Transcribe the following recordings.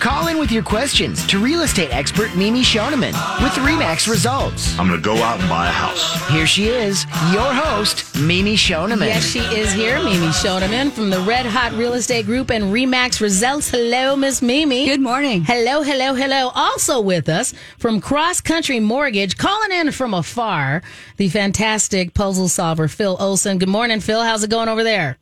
Call in with your questions to real estate expert Mimi Schoneman with Remax Results. I'm going to go out and buy a house. Here she is, your host, Mimi Schoneman. Yes, she is here, Mimi Schoneman from the Red Hot Real Estate Group and Remax Results. Hello, Miss Mimi. Good morning. Hello, hello, hello. Also with us from Cross Country Mortgage, calling in from afar, the fantastic puzzle solver, Phill Olson. Good morning, Phill. How's it going over there?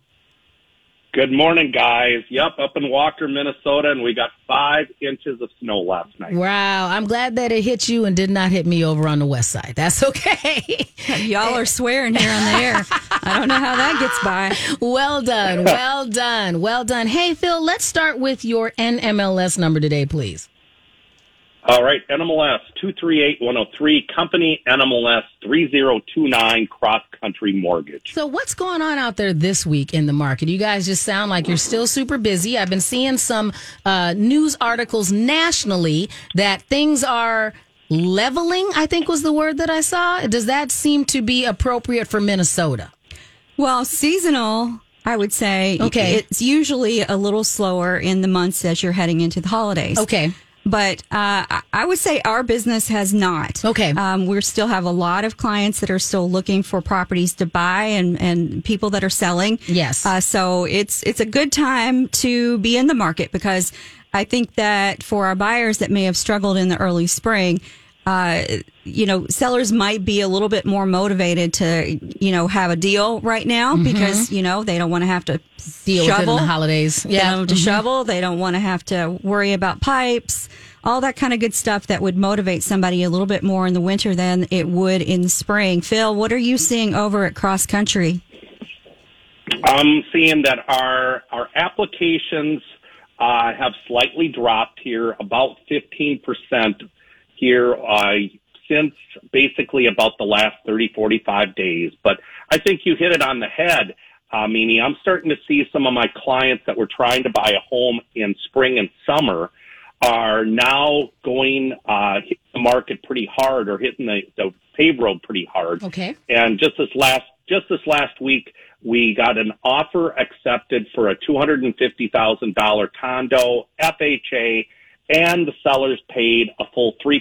Good morning, guys. Yep, up in Walker, Minnesota, and we got five inches of snow last night. Wow, I'm glad that it hit you and did not hit me over on the west side. That's okay. Y'all are swearing here on the air. I don't know how that gets by. well done, well done, well done. Hey, Phill, let's start with your NMLS number today, please. All right, NMLS 238103, company NMLS 3029, cross country mortgage. So, what's going on out there this week in the market? You guys just sound like you're still super busy. I've been seeing some uh, news articles nationally that things are leveling, I think was the word that I saw. Does that seem to be appropriate for Minnesota? Well, seasonal I would say okay. it's usually a little slower in the months as you're heading into the holidays. Okay. But uh, I would say our business has not. Okay. Um, we still have a lot of clients that are still looking for properties to buy and, and people that are selling. Yes. Uh, so it's it's a good time to be in the market because I think that for our buyers that may have struggled in the early spring, uh, you know, sellers might be a little bit more motivated to, you know, have a deal right now mm-hmm. because, you know, they don't want to have to deal shovel. with the holidays. Yeah. They don't to mm-hmm. shovel. They don't want to have to worry about pipes, all that kind of good stuff that would motivate somebody a little bit more in the winter than it would in the spring. Phill, what are you seeing over at Cross Country? I'm seeing that our, our applications uh, have slightly dropped here, about 15% here uh, since basically about the last 30, 45 days. But I think you hit it on the head, uh, Mimi. I'm starting to see some of my clients that were trying to buy a home in spring and summer are now going uh, hitting the market pretty hard or hitting the, the pave road pretty hard. Okay. And just this last just this last week, we got an offer accepted for a two hundred and fifty thousand dollar condo, FHA and the sellers paid a full 3%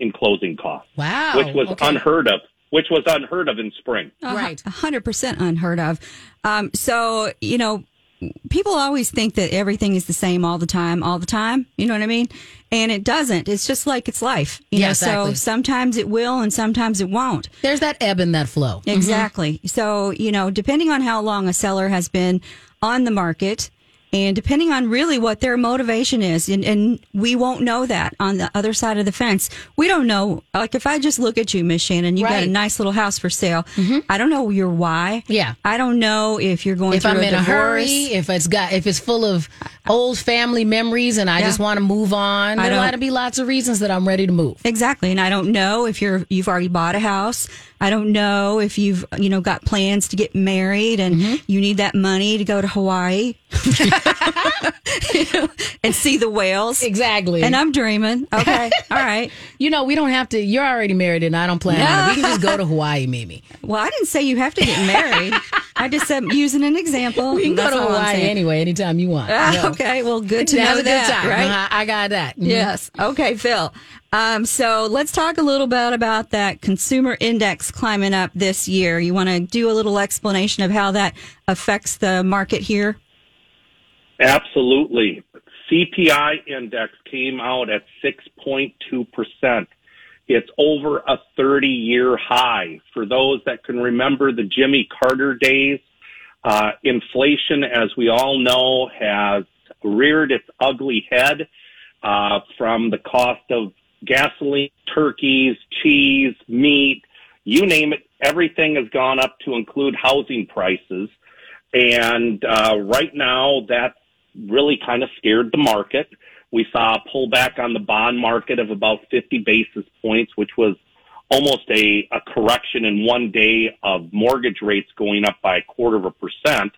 in closing costs. Wow. Which was okay. unheard of. Which was unheard of in spring. Uh, right. 100% unheard of. Um, so, you know, people always think that everything is the same all the time, all the time. You know what I mean? And it doesn't. It's just like it's life. You yeah, know, exactly. so sometimes it will and sometimes it won't. There's that ebb and that flow. Exactly. Mm-hmm. So, you know, depending on how long a seller has been on the market, and depending on really what their motivation is, and, and, we won't know that on the other side of the fence. We don't know. Like if I just look at you, Miss Shannan, you right. got a nice little house for sale. Mm-hmm. I don't know your why. Yeah. I don't know if you're going if through I'm a in divorce. a hurry, if it's got if it's full of old family memories, and I Yeah. just want to move on. There ought to be lots of reasons that I'm ready to move. Exactly. And I don't know if you're you've already bought a house. I don't know if you've you know got plans to get married and Mm-hmm. you need that money to go to Hawaii and see the whales. Exactly. And I'm dreaming. Okay. All right. you know, we don't have to. You're already married, and I don't plan on it. We can just go to Hawaii, Mimi. Well, I didn't say you have to get married. I just said using an example. We can go to Hawaii anyway, anytime you want. Yeah. Okay. Well, good to know that. time. Right. Uh-huh, I got that. Mhm. Yes. Okay, Phill. Um, so let's talk a little bit about that consumer index climbing up this year. You want to do a little explanation of how that affects the market here? Absolutely. CPI index came out at 6.2%. It's over a 30 year high. For those that can remember the Jimmy Carter days, uh, inflation, as we all know, has reared its ugly head uh, from the cost of gasoline, turkeys, cheese, meat, you name it. Everything has gone up to include housing prices. And uh, right now, that really kind of scared the market. We saw a pullback on the bond market of about 50 basis points, which was almost a, a correction in one day of mortgage rates going up by a quarter of a percent.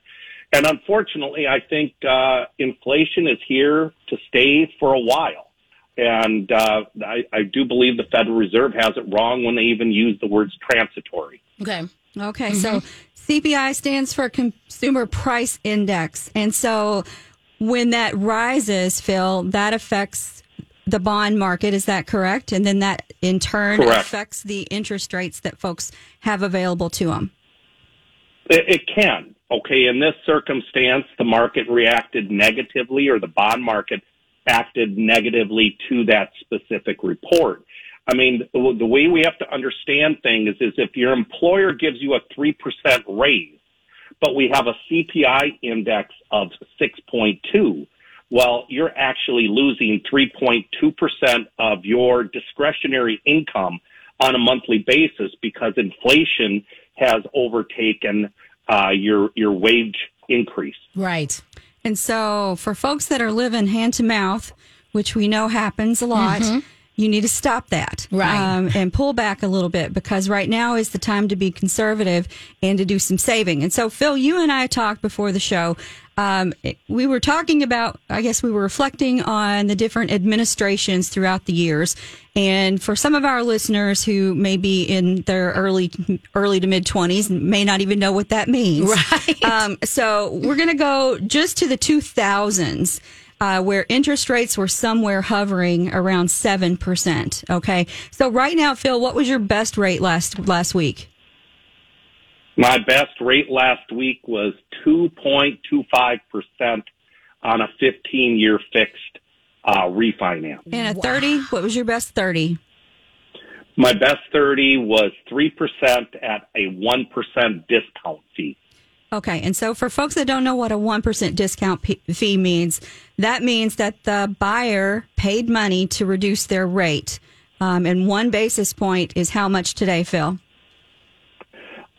And unfortunately, I think uh, inflation is here to stay for a while. And uh, I, I do believe the Federal Reserve has it wrong when they even use the words transitory. Okay. Okay, so CPI stands for Consumer Price Index. And so when that rises, Phill, that affects the bond market. Is that correct? And then that in turn Correct. affects the interest rates that folks have available to them. It, it can. Okay, in this circumstance, the market reacted negatively, or the bond market acted negatively to that specific report. I mean, the, the way we have to understand things is if your employer gives you a 3% raise, but we have a CPI index of 6.2, well, you're actually losing 3.2% of your discretionary income on a monthly basis because inflation has overtaken uh, your your wage increase. Right. And so for folks that are living hand to mouth, which we know happens a lot, you need to stop that. Right. Um, and pull back a little bit because right now is the time to be conservative and to do some saving. And so, Phill, you and I talked before the show. Um, we were talking about, I guess we were reflecting on the different administrations throughout the years. And for some of our listeners who may be in their early, early to mid twenties, may not even know what that means. Right. Um, so we're going to go just to the 2000s. Uh, where interest rates were somewhere hovering around seven percent. Okay, so right now, Phill, what was your best rate last last week? My best rate last week was 2.25% on a 15 year fixed uh, refinance. And a thirty, what was your best thirty? My best 30 was 3% at a 1% discount fee. Okay, and so for folks that don't know what a one percent discount p- fee means, that means that the buyer paid money to reduce their rate, um, and one basis point is how much today, Phill?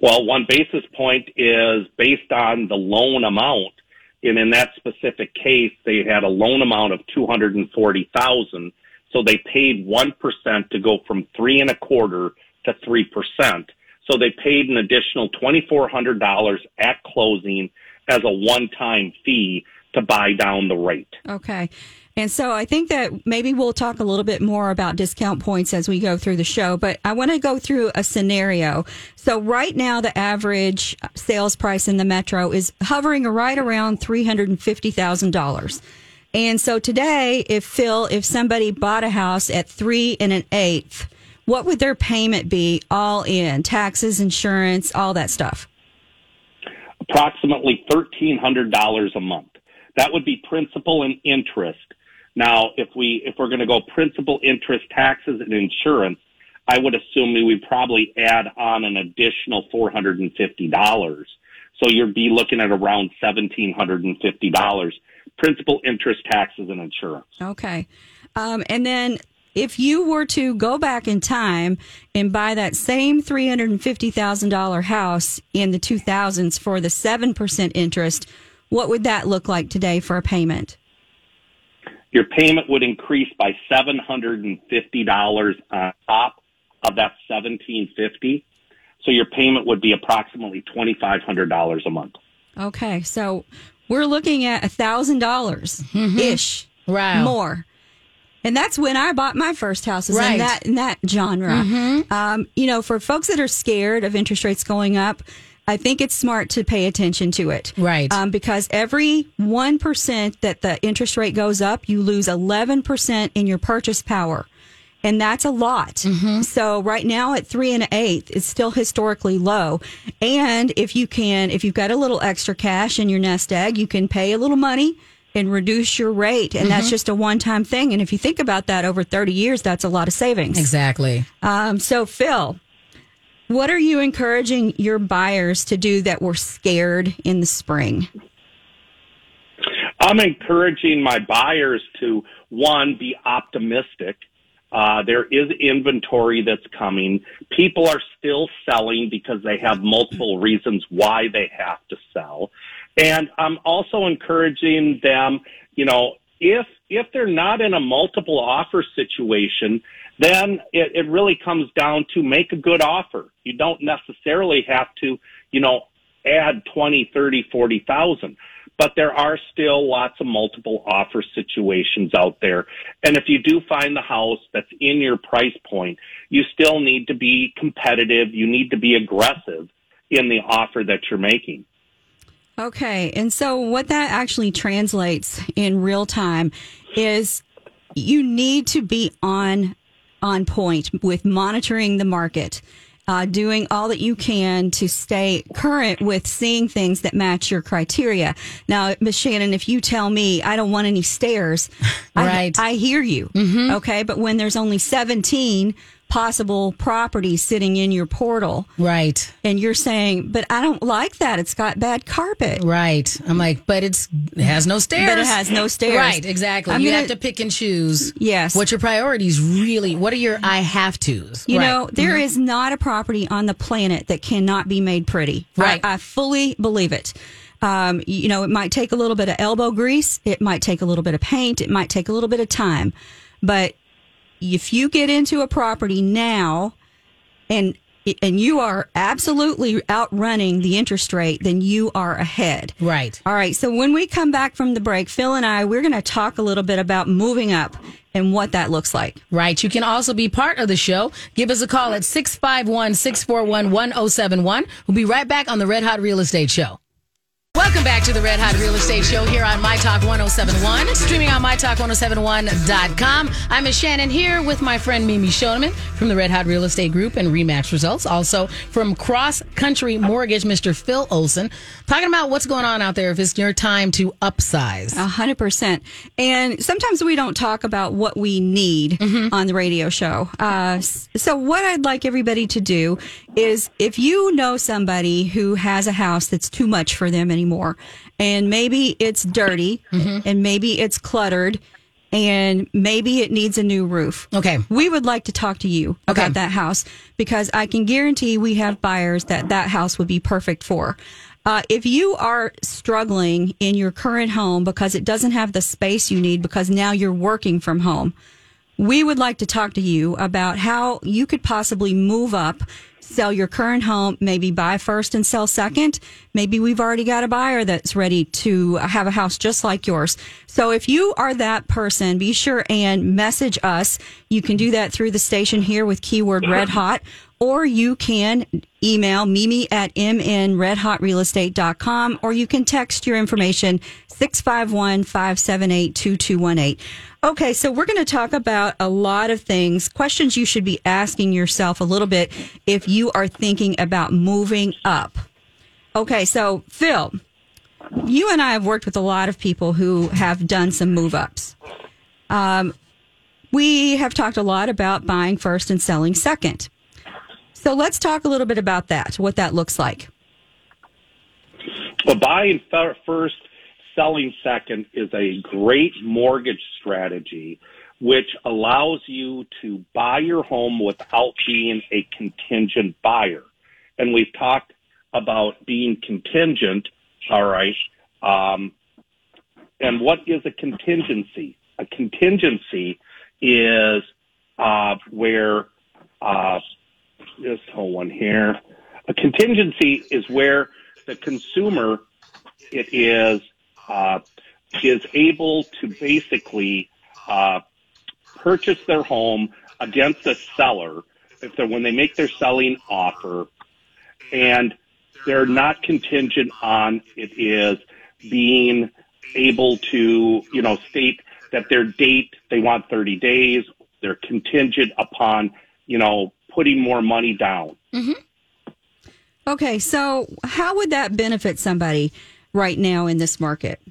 Well, one basis point is based on the loan amount. And in that specific case, they had a loan amount of 240,000. So they paid 1% to go from three and a quarter to 3%. So they paid an additional $2,400 at closing as a one-time fee to buy down the rate. Okay. And so I think that maybe we'll talk a little bit more about discount points as we go through the show, but I want to go through a scenario. So right now, the average sales price in the metro is hovering right around $350,000. And so today, if Phill, if somebody bought a house at three and an eighth, what would their payment be all in taxes, insurance, all that stuff? approximately $1,300 a month. That would be principal and interest. Now, if we, if we're going to go principal, interest, taxes, and insurance, I would assume we would probably add on an additional $450. So you'd be looking at around $1,750. Principal, interest, taxes, and insurance. Okay. Um, and then if you were to go back in time and buy that same $350,000 house in the 2000s for the 7% interest, what would that look like today for a payment? Your payment would increase by $750 on top of that 1750. So your payment would be approximately $2,500 a month. Okay. So we're looking at $1,000 ish mm-hmm. Wow. more. And that's when I bought my first house is Right. in that in that genre. Um, you know, for folks that are scared of interest rates going up, I think it's smart to pay attention to it. Right. Um, because every one percent that the interest rate goes up, you lose eleven percent in your purchase power. And that's a lot. So right now at three and an eighth, it's still historically low. And if you can, if you've got a little extra cash in your nest egg, you can pay a little money and reduce your rate. And that's just a one time thing. And if you think about that over 30 years, that's a lot of savings. Exactly. Um, so Phill, what are you encouraging your buyers to do that were scared in the spring? I'm encouraging my buyers to one be optimistic. Uh, there is inventory that's coming. People are still selling because they have multiple reasons why they have to sell. And I'm also encouraging them, you know, if if they're not in a multiple offer situation, then it, it really comes down to make a good offer. You don't necessarily have to, you know, add 20, 30, 40,000. but there are still lots of multiple offer situations out there. And if you do find the house that's in your price point, you still need to be competitive. You need to be aggressive in the offer that you're making. Okay. And so what that actually translates in real time is you need to be on on point with monitoring the market. Uh, doing all that you can to stay current with seeing things that match your criteria. Now, Miss Shannan, if you tell me I don't want any stairs, Right. I, I hear you. Okay. But when there's only 17 possible property sitting in your portal Right. and you're saying, but I don't like that. It's got bad carpet. Right. I'm like, but it's it has no stairs. But it has no stairs. Right, exactly. I'm you gonna- have to pick and choose. Yes. What your priorities really what are your I have tos? You Right. know, there is not a property on the planet that cannot be made pretty. Right. I, I fully believe it. Um, you know, it might take a little bit of elbow grease. It might take a little bit of paint. It might take a little bit of time. But if you get into a property now and and you are absolutely outrunning the interest rate, then you are ahead. Right. All right. So when we come back from the break, Phill and I, we're going to talk a little bit about moving up and what that looks like. Right. You can also be part of the show. Give us a call at 651 641 1071. We'll be right back on the Red Hot Real Estate Show. Welcome back to the Red Hot Real Estate Show here on My Talk 1071, streaming on MyTalk1071.com. I'm Miss Shannan here with my friend Mimi Schoneman from the Red Hot Real Estate Group and Remax Results. Also from Cross Country Mortgage, Mr. Phill Olson, talking about what's going on out there if it's your time to upsize. A hundred percent. And sometimes we don't talk about what we need on the radio show. Uh, so what I'd like everybody to do is if you know somebody who has a house that's too much for them anymore, and maybe it's dirty and maybe it's cluttered and maybe it needs a new roof. Okay. We would like to talk to you Okay. about that house because I can guarantee we have buyers that that house would be perfect for. Uh, if you are struggling in your current home because it doesn't have the space you need because now you're working from home, we would like to talk to you about how you could possibly move up, sell your current home, maybe buy first and sell second. Maybe we've already got a buyer that's ready to have a house just like yours. So if you are that person, be sure and message us. You can do that through the station here with keyword red hot, or you can email mimi at mnredhotrealestate.com, or you can text your information 651 578 2218. Okay, so we're going to talk about a lot of things, questions you should be asking yourself a little bit if you are thinking about moving up. Okay, so Phill, you and I have worked with a lot of people who have done some move ups. Um, we have talked a lot about buying first and selling second. So let's talk a little bit about that, what that looks like. Well, buying first, selling second is a great mortgage strategy, which allows you to buy your home without being a contingent buyer. And we've talked about being contingent. All right. Um, and what is a contingency? A contingency is uh, where uh, just whole one here. A contingency is where the consumer it is uh, is able to basically uh, purchase their home against a seller if they when they make their selling offer, and they're not contingent on it is being able to you know state that their date they want 30 days. They're contingent upon you know putting more money down. Mm-hmm. Okay, so how would that benefit somebody right now in this market?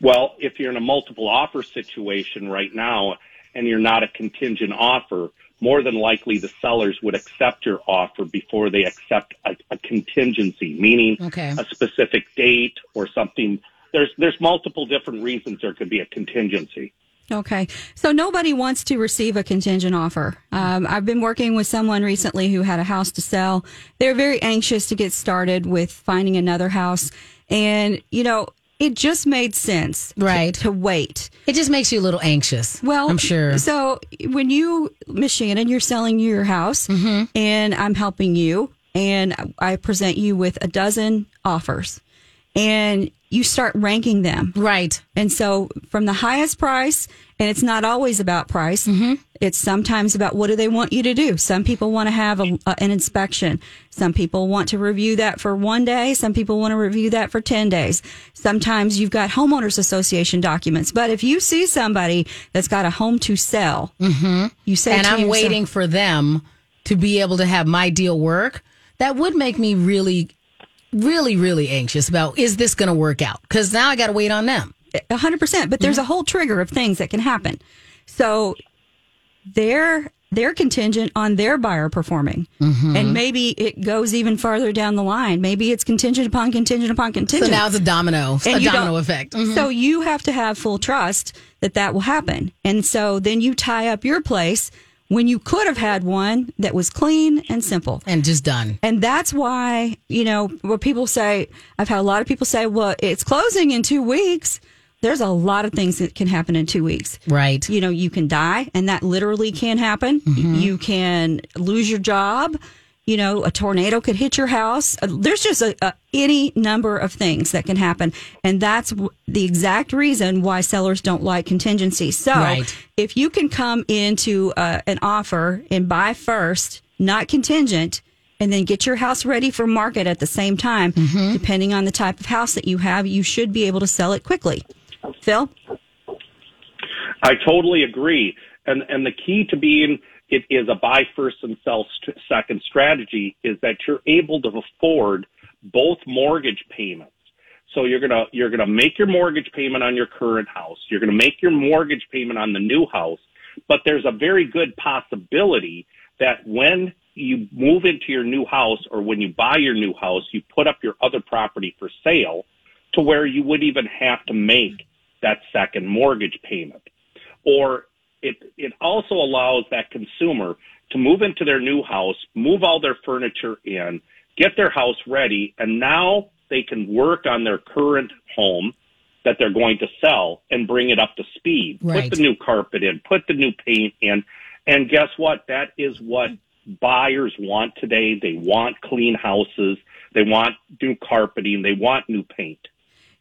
Well, if you're in a multiple offer situation right now and you're not a contingent offer, more than likely the sellers would accept your offer before they accept a, a contingency, meaning Okay. a specific date or something. There's there's multiple different reasons there could be a contingency. Okay. So nobody wants to receive a contingent offer. Um, I've been working with someone recently who had a house to sell. They're very anxious to get started with finding another house. And, you know, it just made sense Right. to, wait. It just makes you a little anxious. Well, I'm sure. So when you, Miss Shannan, you're selling your house and I'm helping you and I present you with a dozen offers. and you start ranking them. Right. And so from the highest price, and it's not always about price. Mm-hmm. It's sometimes about what do they want you to do. Some people want to have a, a- an inspection. Some people want to review that for one day. Some people want to review that for 10 days. Sometimes you've got homeowners association documents. But if you see somebody that's got a home to sell, mm-hmm. you say, and I'm yourself- waiting for them to be able to have my deal work, that would make me really, really, really anxious about is this going to work out? Because now I got to wait on them. A hundred percent. But there's a whole trigger of things that can happen. So they're they're contingent on their buyer performing, and maybe it goes even farther down the line. Maybe it's contingent upon contingent upon contingent. So now it's a domino, a And you domino effect. Mhm. So you have to have full trust that that will happen, and so then you tie up your place when you could have had one that was clean and simple. and just done. And that's why, you know, what people say, I've had a lot of people say, well, it's closing in two weeks. There's a lot of things that can happen in two weeks. Right. You know, you can die, and that literally can happen. Mm-hmm. You can lose your job. You know, a tornado could hit your house. Uh, There's just a, a, any number of things that can happen. And that's w- the exact reason why sellers don't like contingency. So Right. if you can come into uh, an offer and buy first, not contingent, and then get your house ready for market at the same time, depending on the type of house that you have, you should be able to sell it quickly. Phill? I totally agree. And and the key to being it is a buy first and sell st- second strategy is that you're able to afford both mortgage payments. So you're gonna you're gonna make your mortgage payment on your current house. You're gonna make your mortgage payment on the new house. But there's a very good possibility that when you move into your new house or when you buy your new house, you put up your other property for sale to where you wouldn't even have to make that second mortgage payment. Or it, it also allows that consumer to move into their new house, move all their furniture in, get their house ready, and now they can work on their current home that they're going to sell and bring it up to speed. Right. Put the new carpet in, put the new paint in, and guess what? That is what buyers want today. They want clean houses. They want new carpeting. They want new paint.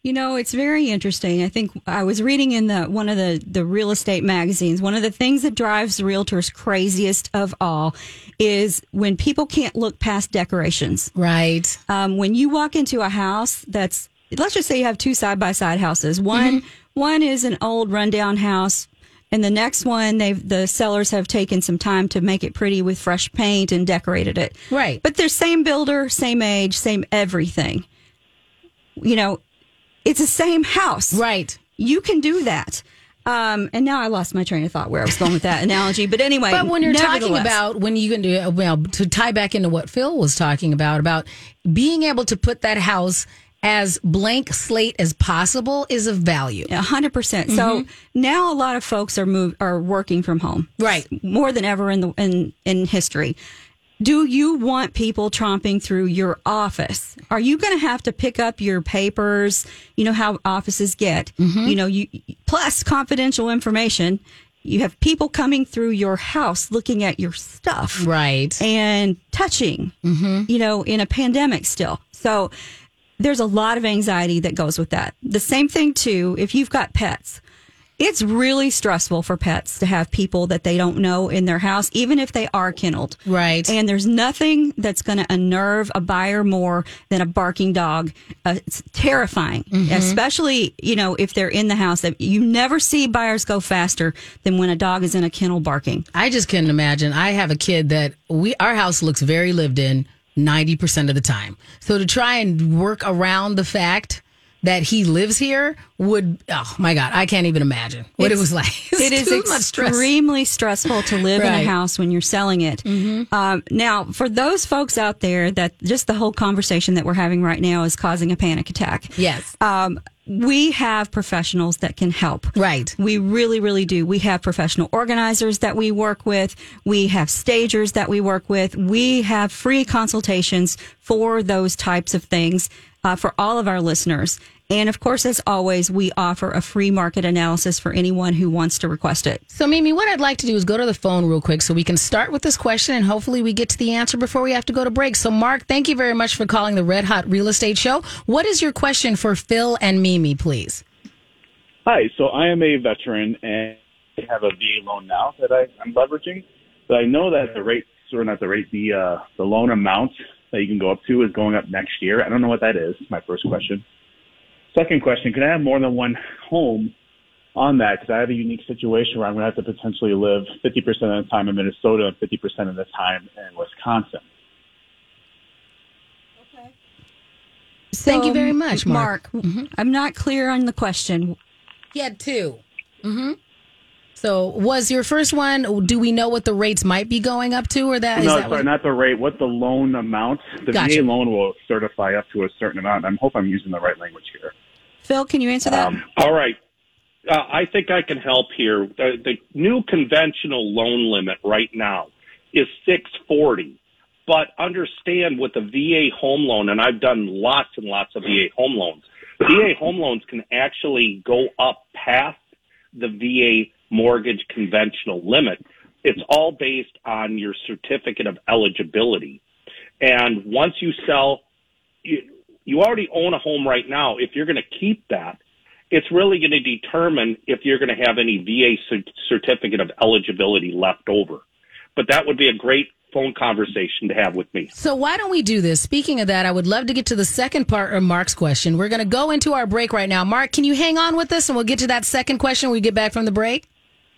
You know, it's very interesting. I think I was reading in the one of the the real estate magazines. One of the things that drives realtors craziest of all is when people can't look past decorations. Right. Um, when you walk into a house that's let's just say you have two side by side houses. One one is an old rundown house. And the next one, they've the sellers have taken some time to make it pretty with fresh paint and decorated it. Right. But they're same builder, same age, same everything. You know, it's the same house. Right. You can do that. Um, and now I lost my train of thought where I was going with that analogy. But anyway, But when you're talking about when you can do well to tie back into what Phill was talking about about being able to put that house as blank slate as possible is of value. A hundred percent. So now a lot of folks are move are working from home, Right. More than ever in the in in history. Do you want people tromping through your office? Are you going to have to pick up your papers? You know how offices get. Mm-hmm. You know you plus confidential information. You have people coming through your house looking at your stuff, Right. and touching, mm-hmm. you know, in a pandemic still. So there's a lot of anxiety that goes with that. The same thing too, if you've got pets, it's really stressful for pets to have people that they don't know in their house, even if they are kenneled. Right. And there's nothing that's going to unnerve a buyer more than a barking dog. Uh, it's terrifying, especially, you know, if they're in the house. That you never see buyers go faster than when a dog is in a kennel barking. I just couldn't imagine. I have a kid that we our house looks very lived in 90% of the time. So to try and work around the fact that he lives here would oh my god, I can't even imagine what it was like. It's it is much stress. extremely stressful to live in Right. Mm-hmm. a house when you're selling it. Um, now, for those folks out there that just the whole conversation that we're having right now is causing a panic attack. Yes. Um, we have professionals that can help. Right. We really, really do. We have professional organizers that we work with. We have stagers that we work with. We have free consultations for those types of things uh, for all of our listeners. And of course, as always, we offer a free market analysis for anyone who wants to request it. So, Mimi, what I'd like to do is go to the phone real quick so we can start with this question and hopefully we get to the answer before we have to go to break. So, Mark, thank you very much for calling the Red Hot Real Estate Show. What is your question for Phill and Mimi, please? Hi, so I am a veteran and I have a VA loan now that I, I'm leveraging, but I know that the rate, or not the rate, the uh, the loan amount that you can go up to is going up next year. I don't know what that is. My first question. Second question: Can I have more than one home on that? Because I have a unique situation where I'm going to have to potentially live 50% of the time in Minnesota and 50% of the time in Wisconsin. Okay. Thank you very much, Mark. I'm not clear on the question. He had 2 Mm-hmm. So, was your first one? Do we know what the rates might be going up to, or that? no, that sorry, what- not the rate. What the loan amount? The Gotcha. VA loan will certify up to a certain amount. I hope I'm using the right language here. Phill, can you answer that? Um, All right. Uh, I think I can help here. The, the new conventional loan limit right now is 640. But understand with the VA home loan, and I've done lots and lots of VA home loans, VA home loans can actually go up past the VA mortgage conventional limit. It's all based on your certificate of eligibility. And once you sell, you, you already own a home right now. If you're going to keep that, it's really going to determine if you're going to have any VA cer- certificate of eligibility left over. But that would be a great phone conversation to have with me. So why don't we do this? Speaking of that, I would love to get to the second part of Mark's question. We're going to go into our break right now. Mark, can you hang on with us and we'll get to that second question when we get back from the break?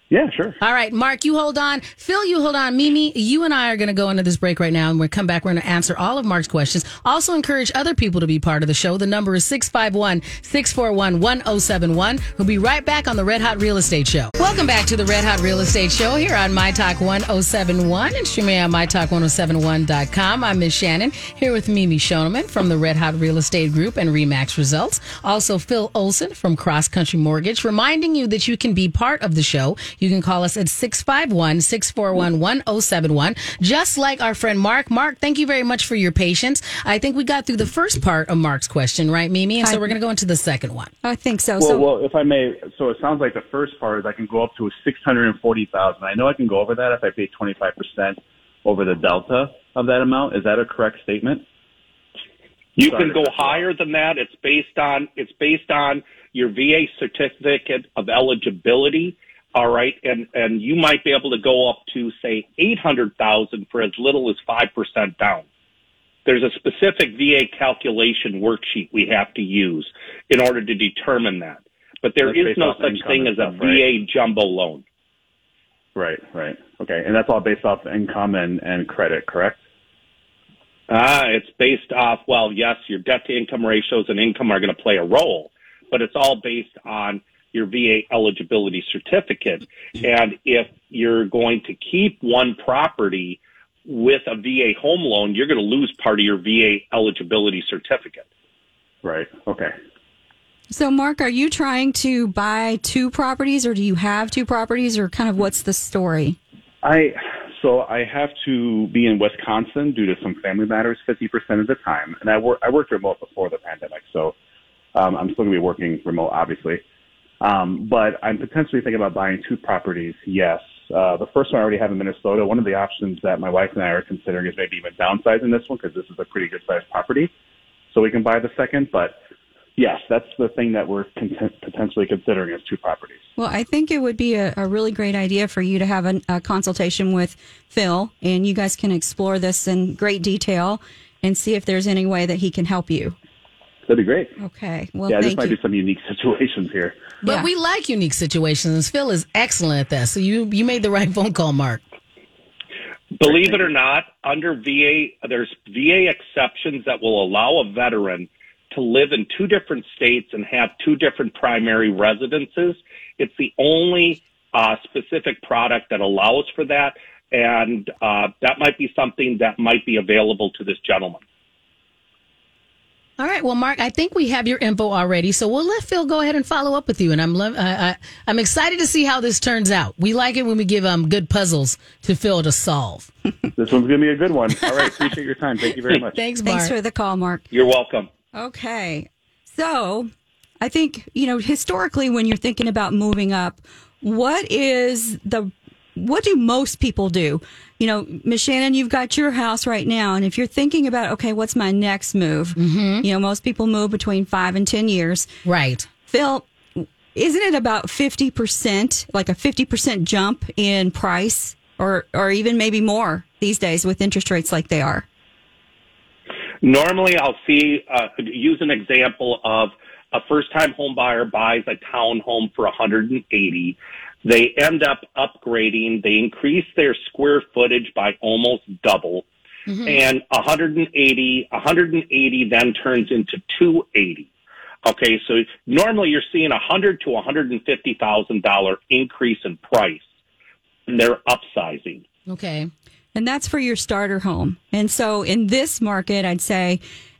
Yeah, sure. All right, Mark, you hold on. Phill, you hold on. Mimi, you and I are going to go into this break right now, and when we come back, we're going to answer all of Mark's questions. Also, encourage other people to be part of the show. The number is 651 641 1071. We'll be right back on the Red Hot Real Estate Show. Welcome back to the Red Hot Real Estate Show here on My Talk 1071 and streaming on MyTalk1071.com. I'm Miss Shannan here with Mimi Schoneman from the Red Hot Real Estate Group and Remax Results. Also, Phill Olson from Cross Country Mortgage, reminding you that you can be part of the show. You can call us at 651 641 1071, just like our friend Mark. Mark, thank you very much for your patience. I think we got through the first part of Mark's question, right, Mimi? And so I- we're going to go into the second one. I think so. Well, so well, if I may, so it sounds like the first part is I can go up to six hundred and forty thousand. I know I can go over that if I pay twenty five percent over the delta of that amount. Is that a correct statement? You Sorry can go cut you off. higher than that. It's based on it's based on your VA certificate of eligibility. All right, and and you might be able to go up to say eight hundred thousand for as little as five percent down. There's a specific VA calculation worksheet we have to use in order to determine that. But there That's is no such thing as a stuff, right? VA jumbo loan. Right, right. Okay, and that's all based off income and and credit, correct? Ah, it's based off, well, yes, your debt to income ratios and income are going to play a role, but it's all based on your VA eligibility certificate. And if you're going to keep one property with a VA home loan, you're going to lose part of your VA eligibility certificate. Right. Okay. So, Mark, are you trying to buy two properties, or do you have two properties, or kind of what's the story? I so I have to be in Wisconsin due to some family matters fifty percent of the time, and I work I worked remote before the pandemic, so um, I'm still gonna be working remote, obviously. Um, but I'm potentially thinking about buying two properties. Yes, uh, the first one I already have in Minnesota. One of the options that my wife and I are considering is maybe even downsizing this one because this is a pretty good sized property, so we can buy the second. But yes, that's the thing that we're con- potentially considering is two properties. Well, I think it would be a, a really great idea for you to have an, a consultation with Phill, and you guys can explore this in great detail and see if there's any way that he can help you. That'd be great. Okay. Well, yeah, this might you. be some unique situations here. But Yeah. we like unique situations. Phill is excellent at that. So you you made the right phone call, Mark. Believe it or not, under VA, there's VA exceptions that will allow a veteran to live in two different states and have two different primary residences. It's the only uh, specific product that allows for that, and uh, that might be something that might be available to this gentleman. All right. Well, Mark, I think we have your info already, so we'll let Phill go ahead and follow up with you. And I'm lo- I, I, I'm excited to see how this turns out. We like it when we give um good puzzles to Phill to solve. This one's gonna be a good one. All right, appreciate your time. Thank you very much. Thanks, Mark. Thanks for the call, Mark. You're welcome. Okay. So, I think, you know, historically, when you're thinking about moving up, what is the, what do most people do? You know, Miss Shannan, you've got your house right now. And if you're thinking about, okay, what's my next move? Mm-hmm. You know, most people move between five and 10 years. Right. Phill, isn't it about 50%, like a 50% jump in price or, or even maybe more these days with interest rates like they are? Normally, I'll see, uh, use an example of a first time home buyer buys a townhome for 180. They end up upgrading. They increase their square footage by almost double. Mm-hmm. And 180, 180 then turns into 280. Okay, so normally you're seeing a hundred to 150 thousand dollar increase in price, and they're upsizing. Okay, and that's for your starter home. And so in this market, I'd say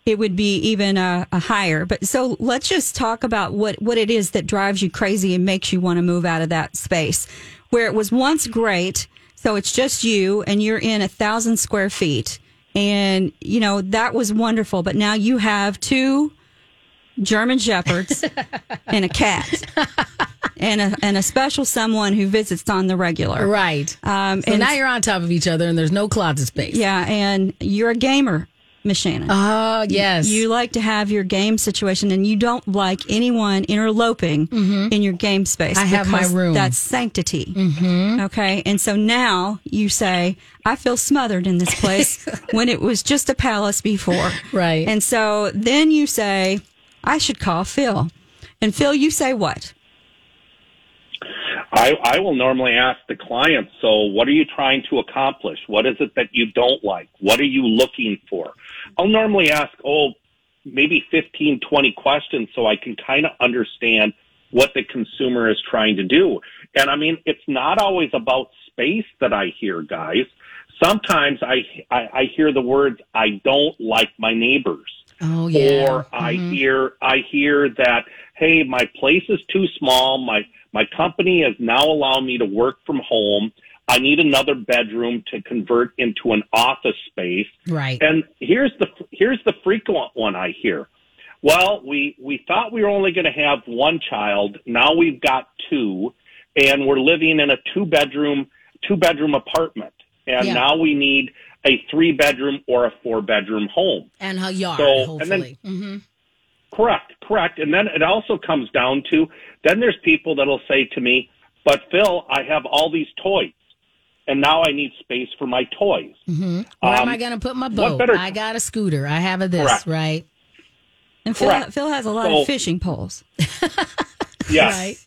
it would be even a, a, higher. But so let's just talk about what, what it is that drives you crazy and makes you want to move out of that space where it was once great. So it's just you and you're in a thousand square feet. And, you know, that was wonderful. But now you have two German shepherds and a cat. and a, and a special someone who visits on the regular. Right. Um, so and now you're on top of each other and there's no closet space. Yeah. And you're a gamer. Miss Shannan. Oh, yes. You, you, like to have your game situation and you don't like anyone interloping mm-hmm. in your game space. I have my room. That's sanctity. Mm-hmm. Okay. And so now you say, I feel smothered in this place when it was just a palace before. Right. And so then you say, I should call Phill. And Phill, you say what? I, I will normally ask the client, so what are you trying to accomplish? What is it that you don't like? What are you looking for? I'll normally ask, oh, maybe 15, 20 questions so I can kind of understand what the consumer is trying to do. And I mean, it's not always about space that I hear, guys. Sometimes I, I, I hear the words, I don't like my neighbors. Oh, yeah. Or I mm-hmm. hear, I hear that, hey, my place is too small. My, my company is now allowing me to work from home. I need another bedroom to convert into an office space. Right. And here's the here's the frequent one I hear. Well, we we thought we were only going to have one child. Now we've got two, and we're living in a two bedroom two bedroom apartment. And yeah. now we need a three bedroom or a four bedroom home and a yard. So, hopefully. And then, mm-hmm. Correct, correct. And then it also comes down to then there's people that'll say to me, "But Phill, I have all these toys." And now I need space for my toys. Mm-hmm. Where um, am I going to put my boat? Better... I got a scooter. I have a this, Correct. right? And Phill, Phill, has a lot so, of fishing poles. yes. Right.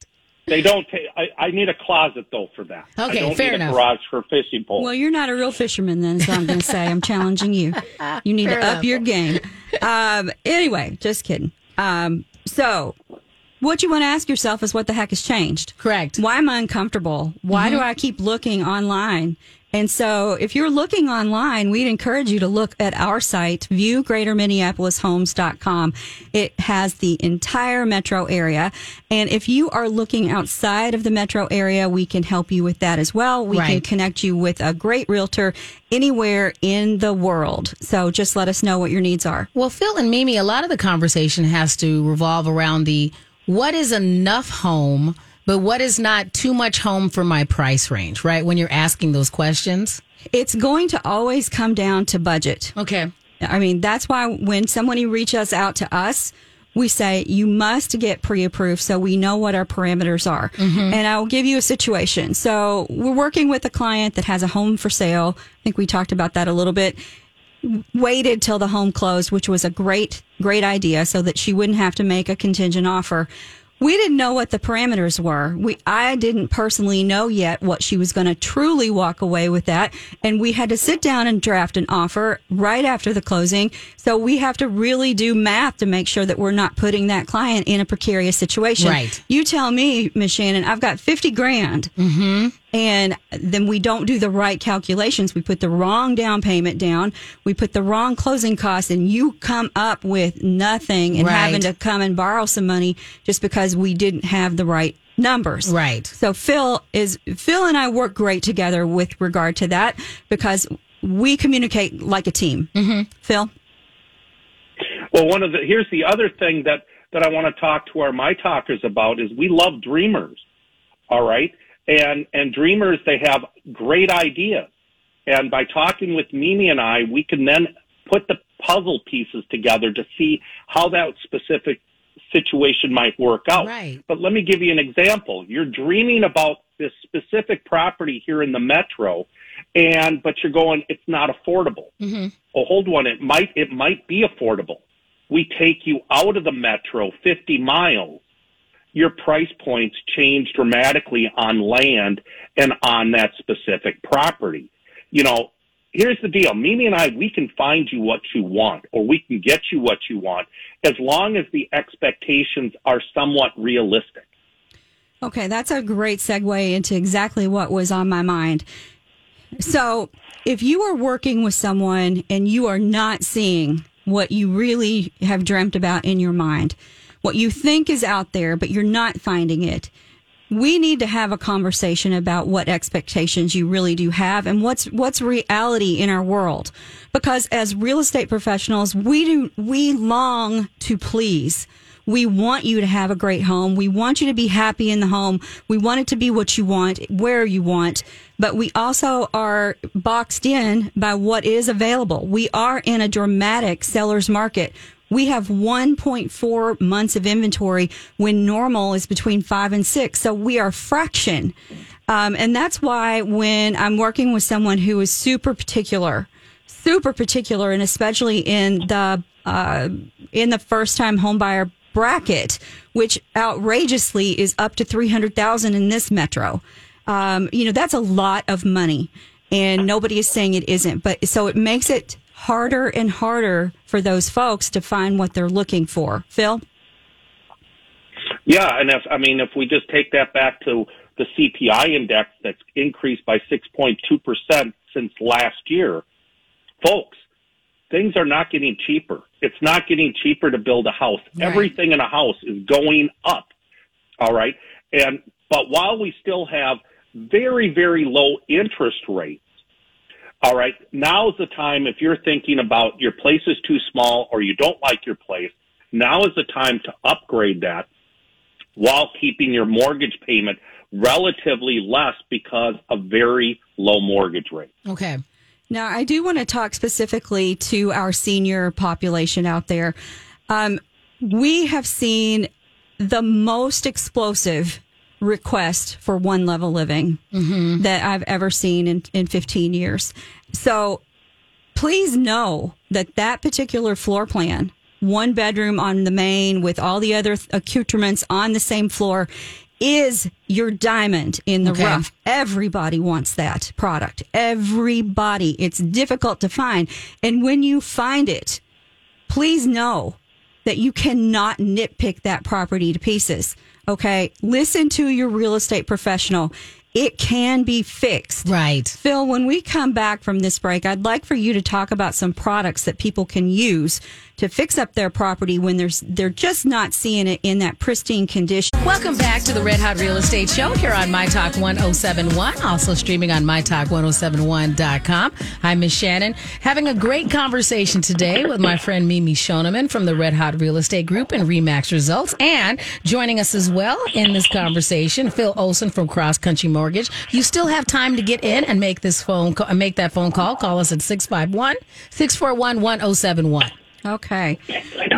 They don't take. I, I, need a closet though for that. Okay, I don't fair need enough. A garage for fishing poles. Well, you're not a real fisherman then, so I'm going to say I'm challenging you. You need fair to enough. up your game. Um, anyway, just kidding. Um, so what you want to ask yourself is what the heck has changed? Correct. Why am I uncomfortable? Why mm-hmm. do I keep looking online? And so if you're looking online, we'd encourage you to look at our site, viewgreaterminneapolishomes.com. It has the entire metro area. And if you are looking outside of the metro area, we can help you with that as well. We right. can connect you with a great realtor anywhere in the world. So just let us know what your needs are. Well, Phill and Mimi, a lot of the conversation has to revolve around the what is enough home – but what is not too much home for my price range, right? When you're asking those questions, it's going to always come down to budget. Okay. I mean, that's why when somebody reaches out to us, we say you must get pre-approved so we know what our parameters are. Mm-hmm. And I'll give you a situation. So we're working with a client that has a home for sale. I think we talked about that a little bit. Waited till the home closed, which was a great, great idea so that she wouldn't have to make a contingent offer we didn't know what the parameters were. We, I didn't personally know yet what she was going to truly walk away with that. And we had to sit down and draft an offer right after the closing. So we have to really do math to make sure that we're not putting that client in a precarious situation. Right. You tell me, Miss Shannan, I've got 50 grand. Mm-hmm and then we don't do the right calculations. We put the wrong down payment down. We put the wrong closing costs and you come up with nothing and right. having to come and borrow some money just because we didn't have the right numbers. Right. So Phill is, Phill and I work great together with regard to that because we communicate like a team. Mm-hmm. Phill? Well, one of the, here's the other thing that that I want to talk to our my talkers about is we love dreamers. All right. And, and dreamers, they have great ideas. And by talking with Mimi and I, we can then put the puzzle pieces together to see how that specific situation might work out. Right. But let me give you an example. You're dreaming about this specific property here in the metro and but you're going it's not affordable. Mm-hmm. Oh, hold on, it might it might be affordable. We take you out of the metro 50 miles. Your price points change dramatically on land and on that specific property. You know, here's the deal. Mimi and I, we can find you what you want or we can get you what you want as long as the expectations are somewhat realistic. Okay, that's a great segue into exactly what was on my mind. So, if you are working with someone and you are not seeing what you really have dreamt about in your mind, what you think is out there, but you're not finding it, we need to have a conversation about what expectations you really do have and what's what's reality in our world. Because as real estate professionals we do we long to please. We want you to have a great home. We want you to be happy in the home. We want it to be what you want where you want. But we also are boxed in by what is available. We are in a dramatic seller's market we have 1.4 months of inventory when normal is between five and six. So we are fraction. Um, and that's why when I'm working with someone who is super particular, super particular, and especially in the, uh, in the first time homebuyer bracket, which outrageously is up to 300,000 in this metro. Um, you know, that's a lot of money and nobody is saying it isn't, but so it makes it harder and harder for those folks to find what they're looking for. Phill? Yeah, and if I mean if we just take that back to the CPI index that's increased by 6.2% since last year, folks, things are not getting cheaper. It's not getting cheaper to build a house. Right. Everything in a house is going up. All right? And but while we still have very very low interest rates, all right, now's the time if you're thinking about your place is too small or you don't like your place, now is the time to upgrade that while keeping your mortgage payment relatively less because of very low mortgage rates. Okay. Now, I do want to talk specifically to our senior population out there. Um, we have seen the most explosive request for one level living mm-hmm. that I've ever seen in, in 15 years. So please know that that particular floor plan, one bedroom on the main with all the other accoutrements on the same floor, is your diamond in the Okay. rough. Everybody wants that product. Everybody. It's difficult to find. And when you find it, please know that you cannot nitpick that property to pieces. Okay. Listen to your real estate professional. It can be fixed. Right. Phill, when we come back from this break, I'd like for you to talk about some products that people can use to fix up their property when there's they're just not seeing it in that pristine condition. Welcome back to the Red Hot Real Estate Show here on My Talk 1071, also streaming on MyTalk1071.com. I'm Miss Shannan, having a great conversation today with my friend Mimi Schoneman from the Red Hot Real Estate Group and Re/Max Results. And joining us as well in this conversation, Phill Olson from Cross Country Mortgage. You still have time to get in and make this phone call, make that phone call. Call us at 651 641 1071. Okay.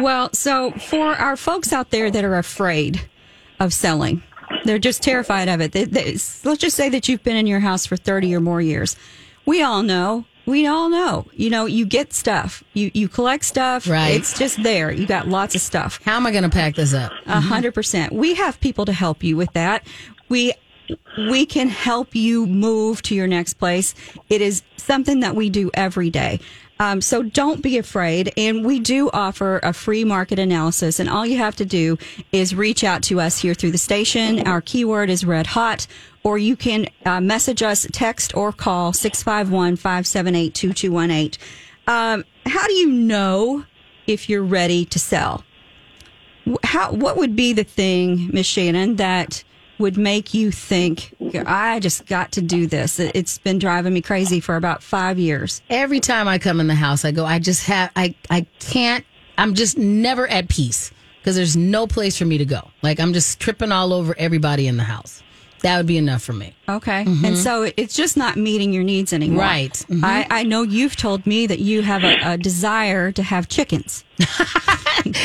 Well, so for our folks out there that are afraid of selling, they're just terrified of it. They, they, let's just say that you've been in your house for 30 or more years. We all know. We all know. You know, you get stuff. You you collect stuff. Right. It's just there. You got lots of stuff. How am I going to pack this up? A hundred percent. We have people to help you with that. We we can help you move to your next place. It is something that we do every day. Um, so don't be afraid. And we do offer a free market analysis. And all you have to do is reach out to us here through the station. Our keyword is red hot, or you can uh, message us, text, or call 651 578 2218. Um, How do you know if you're ready to sell? how what would be the thing, Miss Shannan, that would make you think I just got to do this? It- It's been driving me crazy for about five years. every time I come in the house, I go, I just have, I, I can't, I'm just never at peace. because there's no place for me to go. Like I'm just tripping all over everybody in the house. That would be enough for me. Okay. And so it's just not meeting your needs anymore. Right. Mhm. I, I know you've told me that you have a, a desire to have chickens.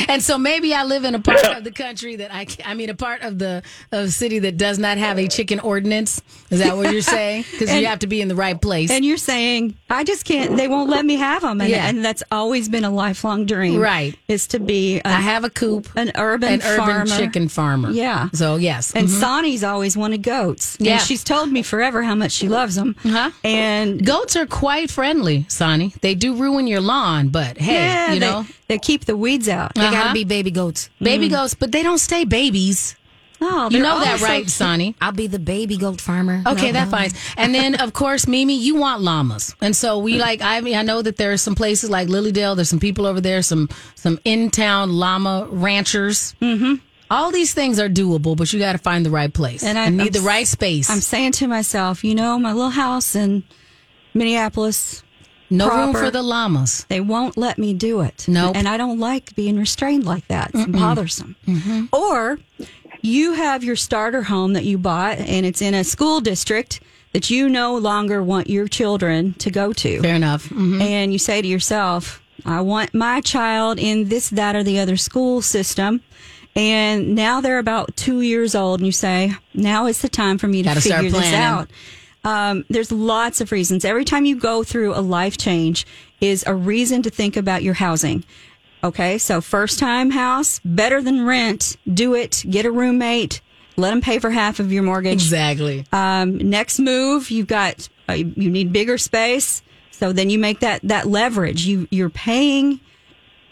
And so maybe I live in a part of the country that I, I mean, a part of the of city that does not have a chicken ordinance. Is that what you're saying? Because you have to be in the right place. And you're saying, I just can't, they won't let me have them. And, Yeah. and that's always been a lifelong dream. Right. Is to be a, I have a coop, an urban an urban farmer. chicken farmer. Yeah. So yes, And Mhm. Sonny's always wanted goats. Yeah. And she's told me forever how much she loves them. Uh-huh. And goats are quite friendly, Sonny. They do ruin your lawn, but hey, yeah, you they, know. they keep the weeds out. They gotta be baby goats. baby goats, but they don't stay babies. Oh, You know that, also- right, Sonny? I'll be the baby goat farmer. Okay, No, that no. fine. And then, of course, Mimi, you want llamas, and so we like. I mean, I know that there are some places like Lilydale. There's some people over there, some some in town llama ranchers. Mm-hmm. All these things are doable, but you got to find the right place And and I- I need I'm the right space. I'm saying to myself, you know, my little house in Minneapolis, no room for the llamas. they won't let me do it. Nope. And I don't like being restrained like that. It's bothersome. Or you have your starter home that you bought and it's in a school district that you no longer want your children to go to. Fair enough. Mhm. And you say to yourself, I want my child in this, that, or the other school system. And now they're about two years old, and you say, now is the time for me to Gotta start figure this out. Um, there's lots of reasons. Every time you go through a life change is a reason to think about your housing. Okay, so first time house, better than rent. Do it. Get a roommate. Let them pay for half of your mortgage. Exactly. Um, next move, you've got uh, you need bigger space. So then you make that that leverage. You you're paying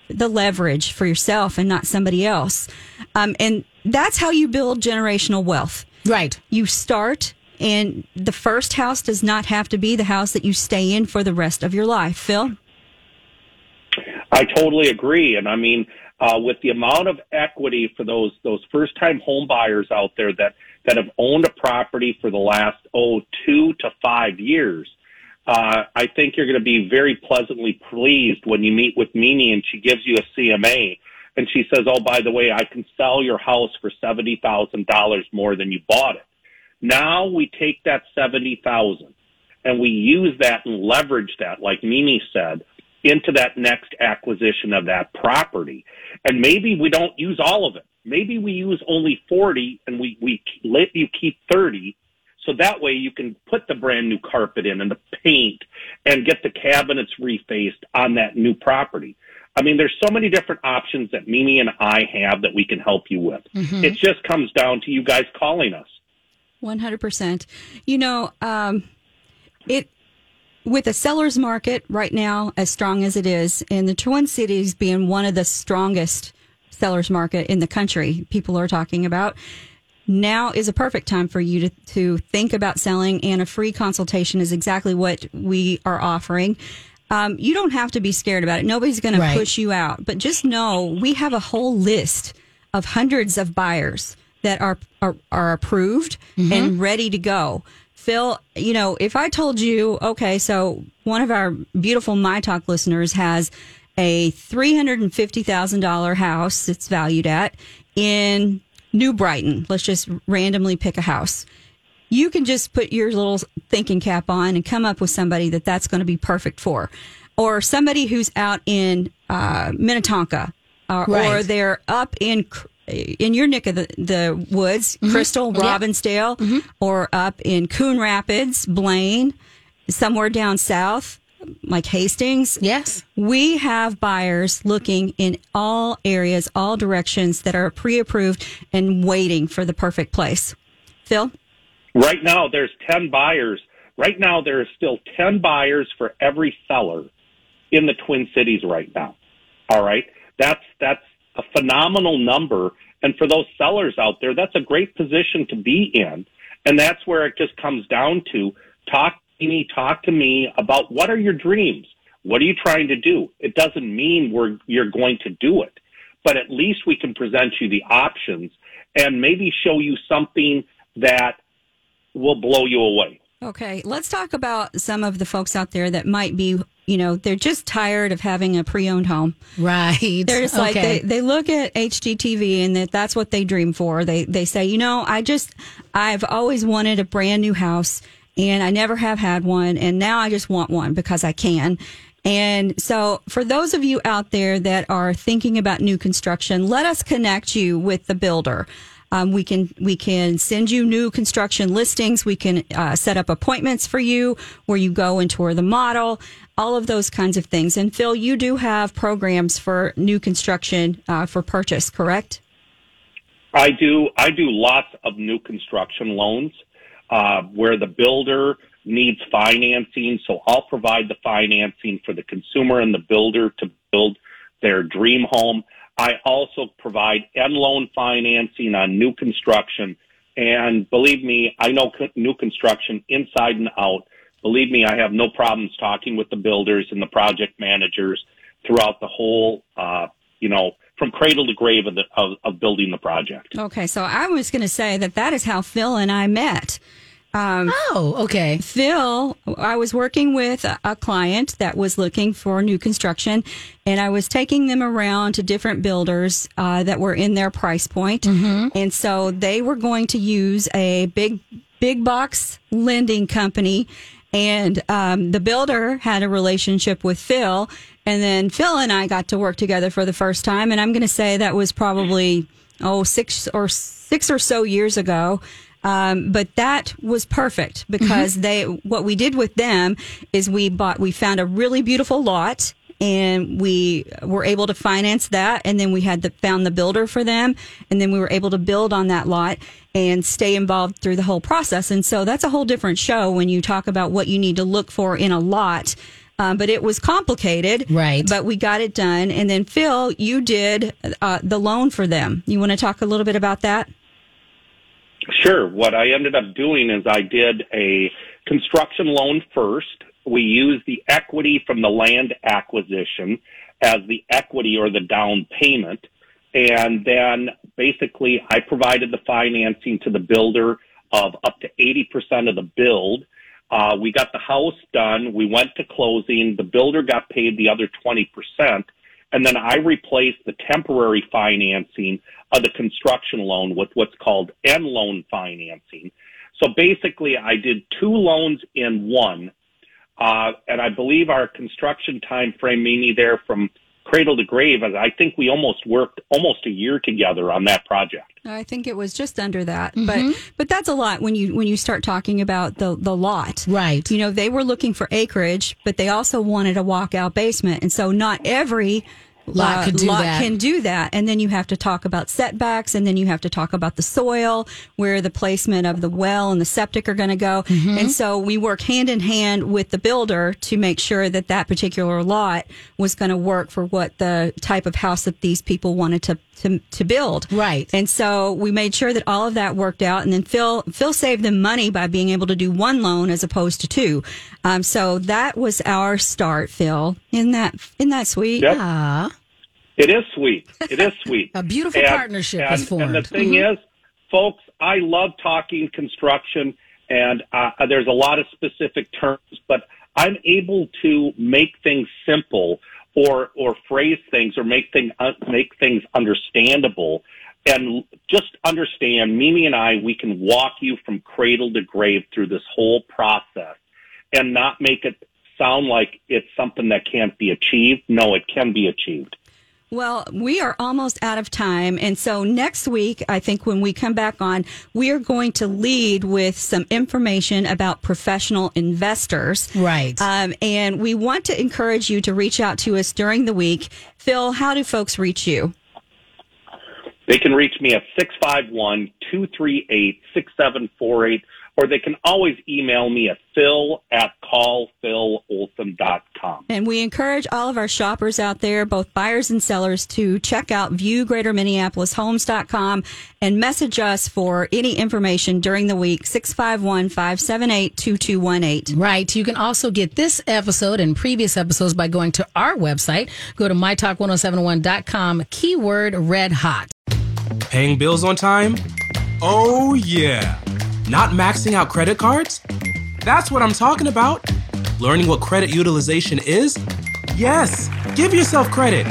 the leverage for yourself and not somebody else. Um, and that's how you build generational wealth. Right. You start, and the first house does not have to be the house that you stay in for the rest of your life. Phill. I totally agree, and I mean, uh, with the amount of equity for those those first time home buyers out there that that have owned a property for the last oh two to five years, uh, I think you're going to be very pleasantly pleased when you meet with Mimi and she gives you a CMA and she says, "Oh, by the way, I can sell your house for seventy thousand dollars more than you bought it." Now we take that seventy thousand and we use that and leverage that, like Mimi said, into that next acquisition of that property. And maybe we don't use all of it. Maybe we use only 40 and we, we let you keep 30. So that way you can put the brand new carpet in and the paint and get the cabinets refaced on that new property. I mean, there's so many different options that Mimi and I have that we can help you with. Mm-hmm. It just comes down to you guys calling us. One hundred percent. You know, um, it with a seller's market right now as strong as it is, and the Twin Cities being one of the strongest sellers market in the country, people are talking about. Now is a perfect time for you to, to think about selling, and a free consultation is exactly what we are offering. Um, you don't have to be scared about it. Nobody's going Right. to push you out, but just know we have a whole list of hundreds of buyers that are are, are approved and ready to go. Phil, you know, if I told you, okay, so one of our beautiful My Talk listeners has a three hundred and fifty thousand dollar house it's valued at in New Brighton. Let's just randomly pick a house. You can just put your little thinking cap on and come up with somebody that that's going to be perfect for, or somebody who's out in uh, Minnetonka, uh, or they're up in in your neck of the, the woods, mm-hmm. Crystal, Robbinsdale, mm-hmm. or up in Coon Rapids, Blaine, somewhere down south, like Hastings. Yes. We have buyers looking in all areas, all directions that are pre approved and waiting for the perfect place. Phill? Right now, there's 10 buyers. Right now, there are still 10 buyers for every seller in the Twin Cities right now. All right. That's, that's a phenomenal number. And for those sellers out there, that's a great position to be in. And that's where it just comes down to talk to me, talk to me about what are your dreams? What are you trying to do? It doesn't mean we're, you're going to do it, but at least we can present you the options and maybe show you something that will blow you away. Okay, let's talk about some of the folks out there that might be you know, they're just tired of having a pre-owned home. Right. They're just like they, they look at HGTV and that that's what they dream for. They they say, you know, I just I've always wanted a brand new house and I never have had one and now I just want one because I can. And so for those of you out there that are thinking about new construction, let us connect you with the builder. Um, we can we can send you new construction listings. We can uh, set up appointments for you where you go and tour the model, all of those kinds of things. And Phill, you do have programs for new construction uh, for purchase, correct? I do. I do lots of new construction loans uh, where the builder needs financing, so I'll provide the financing for the consumer and the builder to build their dream home. I also provide end loan financing on new construction, and believe me, I know new construction inside and out. Believe me, I have no problems talking with the builders and the project managers throughout the whole, uh, you know, from cradle to grave of, the, of, of building the project. Okay, so I was going to say that that is how Phill and I met. Um, oh, okay. Phill, I was working with a, a client that was looking for new construction, and I was taking them around to different builders uh, that were in their price point. And so they were going to use a big, big box lending company. And um, the builder had a relationship with Phill. And then Phill and I got to work together for the first time. And I'm going to say that was probably, oh, six or six or so years ago. Um, but that was perfect because they, what we did with them is we bought, we found a really beautiful lot and we were able to finance that. And then we had the, found the builder for them. And then we were able to build on that lot and stay involved through the whole process. And so that's a whole different show when you talk about what you need to look for in a lot. Um, but it was complicated. Right. But we got it done. And then Phill, you did uh, the loan for them. You want to talk a little bit about that? Sure. What I ended up doing is I did a construction loan first. We used the equity from the land acquisition as the equity or the down payment. And then basically I provided the financing to the builder of up to 80% of the build. Uh, we got the house done. We went to closing. The builder got paid the other 20%. And then I replaced the temporary financing of the construction loan with what's called end loan financing. So basically, I did two loans in one. Uh, and I believe our construction time frame made me there from cradle to grave. as I think we almost worked almost a year together on that project. I think it was just under that, mm-hmm. but but that's a lot when you when you start talking about the the lot, right? You know, they were looking for acreage, but they also wanted a walkout basement, and so not every Lot could do that. can do that. And then you have to talk about setbacks, and then you have to talk about the soil, where the placement of the well and the septic are going to go. And so we work hand in hand with the builder to make sure that that particular lot was going to work for what the type of house that these people wanted to to, to build. Right. And so we made sure that all of that worked out. And then Phill, Phill saved them money by being able to do one loan as opposed to two. Um, so that was our start, Phil. Isn't that, isn't that sweet? Yep. Ah. It is sweet. It is sweet. A beautiful partnership and, is formed. And the thing Mhm. is, folks, I love talking construction, and uh, there's a lot of specific terms, but I'm able to make things simple or or phrase things or make things uh, make things understandable. And just understand, Mimi and I, we can walk you from cradle to grave through this whole process and not make it sound like it's something that can't be achieved. No, it can be achieved. Well, we are almost out of time. And so next week, I think when we come back on, we are going to lead with some information about professional investors. Right. Um, and we want to encourage you to reach out to us during the week. Phill, how do folks reach you? They can reach me at 651 238 6748, or they can always email me at phil at callphilolson.com. And we encourage all of our shoppers out there, both buyers and sellers, to check out viewgreaterminneapolishomes.com and message us for any information during the week, 651 578 2218. Right. You can also get this episode and previous episodes by going to our website. Go to mytalk1071.com, keyword red hot. Paying bills on time? Oh, yeah. Not maxing out credit cards? That's what I'm talking about. Learning what credit utilization is? Yes, give yourself credit.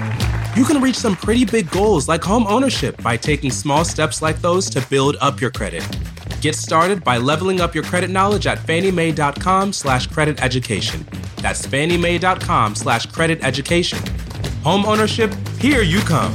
You can reach some pretty big goals like home ownership by taking small steps like those to build up your credit. Get started by leveling up your credit knowledge at fanniemae.com slash credit education. That's fanniemae.com slash credit education. Home ownership, here you come.